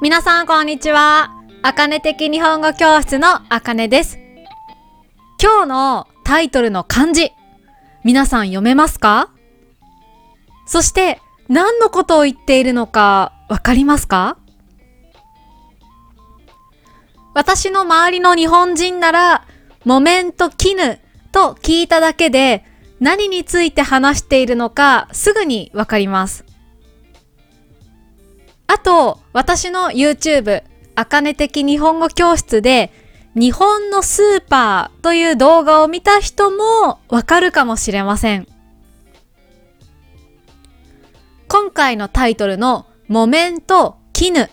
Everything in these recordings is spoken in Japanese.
皆さんこんにちは。あかね的日本語教室のあかねです。今日のタイトルの漢字、皆さん読めますか？そして何のことを言っているのかわかりますか？私の周りの日本人なら、木綿と絹と聞いただけで何について話しているのかすぐにわかります。あと、私の YouTube、あかね的日本語教室で、日本のスーパーという動画を見た人もわかるかもしれません。今回のタイトルの木綿と絹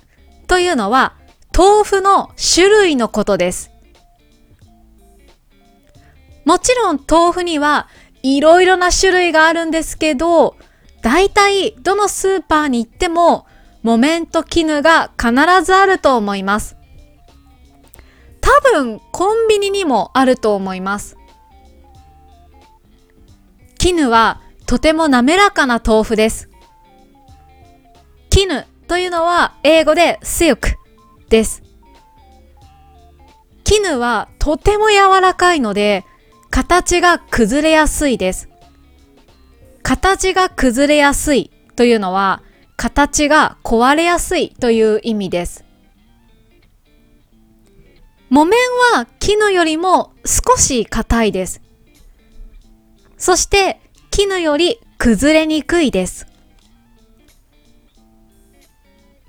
というのは豆腐の種類のことです。もちろん豆腐にはいろいろな種類があるんですけど、大体どのスーパーに行っても木綿と絹が必ずあると思います。多分コンビニにもあると思います。絹はとても滑らかな豆腐です。絹というのは英語で silk です。絹はとても柔らかいので形が崩れやすいです。形が崩れやすいというのは形が壊れやすいという意味です。木綿は絹よりも少し硬いです。そして絹より崩れにくいです。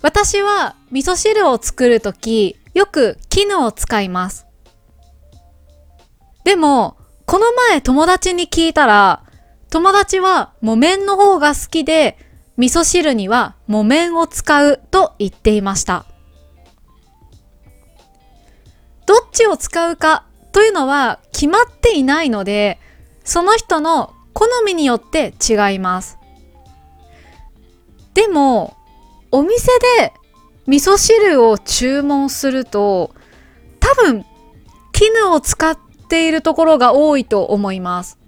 私は味噌汁を作るときよく絹を使います。でも、この前友達に聞いたら、友達は木綿の方が好きで味噌汁には木綿を使うと言っていました。どっちを使うかというのは決まっていないので、その人の好みによって違います。でも、お店で味噌汁を注文すると、多分、絹を使っているところが多いと思います。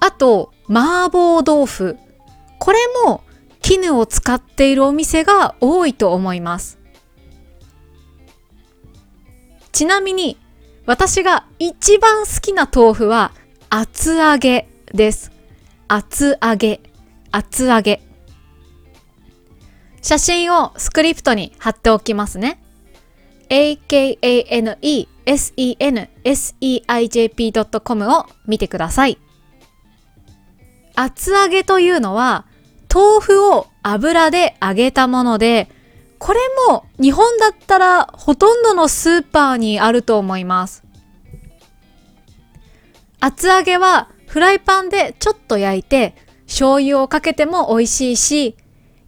あと、麻婆豆腐これも絹を使っているお店が多いと思います。ちなみに私が一番好きな豆腐は厚揚げです。厚揚げ、厚揚げ。写真をスクリプトに貼っておきますね。akanesenseijp.com を見てください。厚揚げというのは豆腐を油で揚げたもので、これも日本だったらほとんどのスーパーにあると思います。厚揚げはフライパンでちょっと焼いて醤油をかけても美味しいし、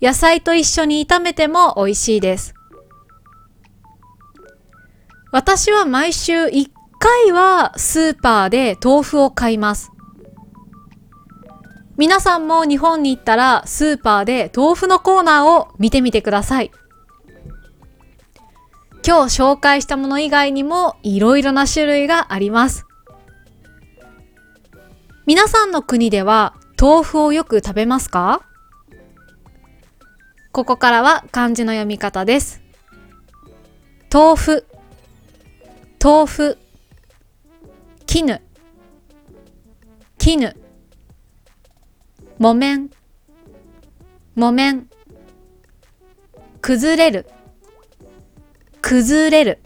野菜と一緒に炒めても美味しいです。私は毎週1回はスーパーで豆腐を買います。皆さんも日本に行ったらスーパーで豆腐のコーナーを見てみてください。今日紹介したもの以外にもいろいろな種類があります。皆さんの国では豆腐をよく食べますか？ここからは漢字の読み方です。豆腐、豆腐、絹、絹。木綿。木綿。崩れる。崩れる。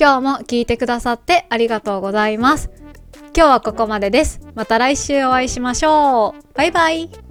今日も聞いてくださってありがとうございます。今日はここまでです。また来週お会いしましょう。バイバイ。